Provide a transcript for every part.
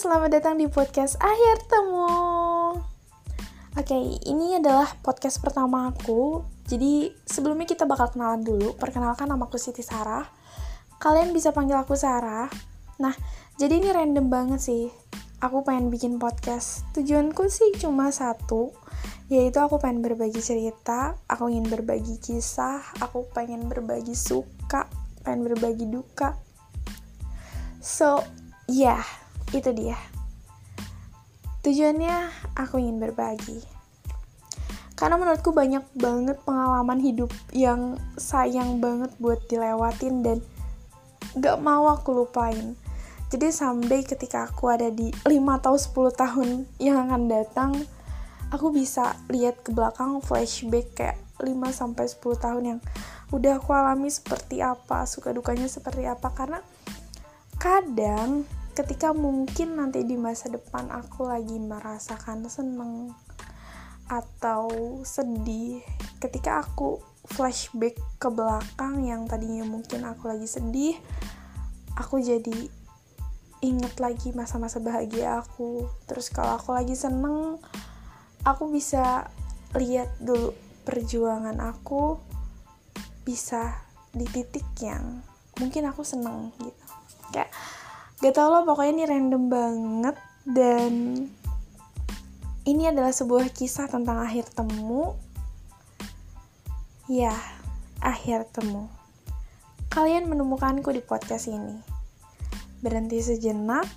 selamat datang di podcast Akhir Temu. Oke, ini adalah podcast pertama aku. Jadi sebelumnya kita bakal kenalan dulu. Perkenalkan nama aku Siti Sarah. Kalian bisa panggil aku Sarah. Nah, jadi ini random banget sih. Aku pengen bikin podcast. Tujuanku sih cuma satu, yaitu aku pengen berbagi cerita, aku ingin berbagi kisah, aku pengen berbagi suka, pengen berbagi duka. So, yeah, itu dia. Tujuannya aku ingin berbagi. Karena menurutku banyak banget pengalaman hidup yang sayang banget buat dilewatin dan gak mau aku lupain. Jadi someday ketika aku ada di 5 atau 10 tahun yang akan datang, aku bisa lihat ke belakang flashback kayak 5 sampai 10 tahun yang udah aku alami seperti apa, suka dukanya seperti apa karena kadang ketika mungkin nanti di masa depan aku lagi merasakan seneng atau sedih ketika aku flashback ke belakang yang tadinya mungkin aku lagi sedih aku jadi inget lagi masa-masa bahagia aku. Terus kalau aku lagi seneng aku bisa lihat dulu perjuangan aku bisa di titik yang mungkin aku seneng gitu. Kayak Gak tau lo pokoknya ini random banget dan ini adalah sebuah kisah tentang akhir temu. Ya, akhir temu. Kalian menemukanku di podcast ini. Berhenti sejenak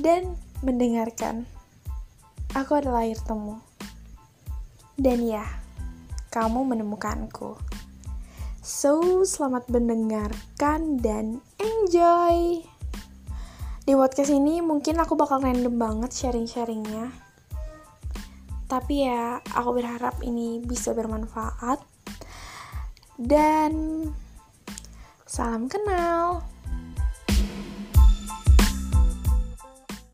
dan mendengarkan. Aku adalah akhir temu. Dan ya, kamu menemukanku. So, selamat mendengarkan dan enjoy! Di podcast ini mungkin aku bakal random banget sharing-sharingnya. Tapi ya, aku berharap ini bisa bermanfaat. Dan salam kenal.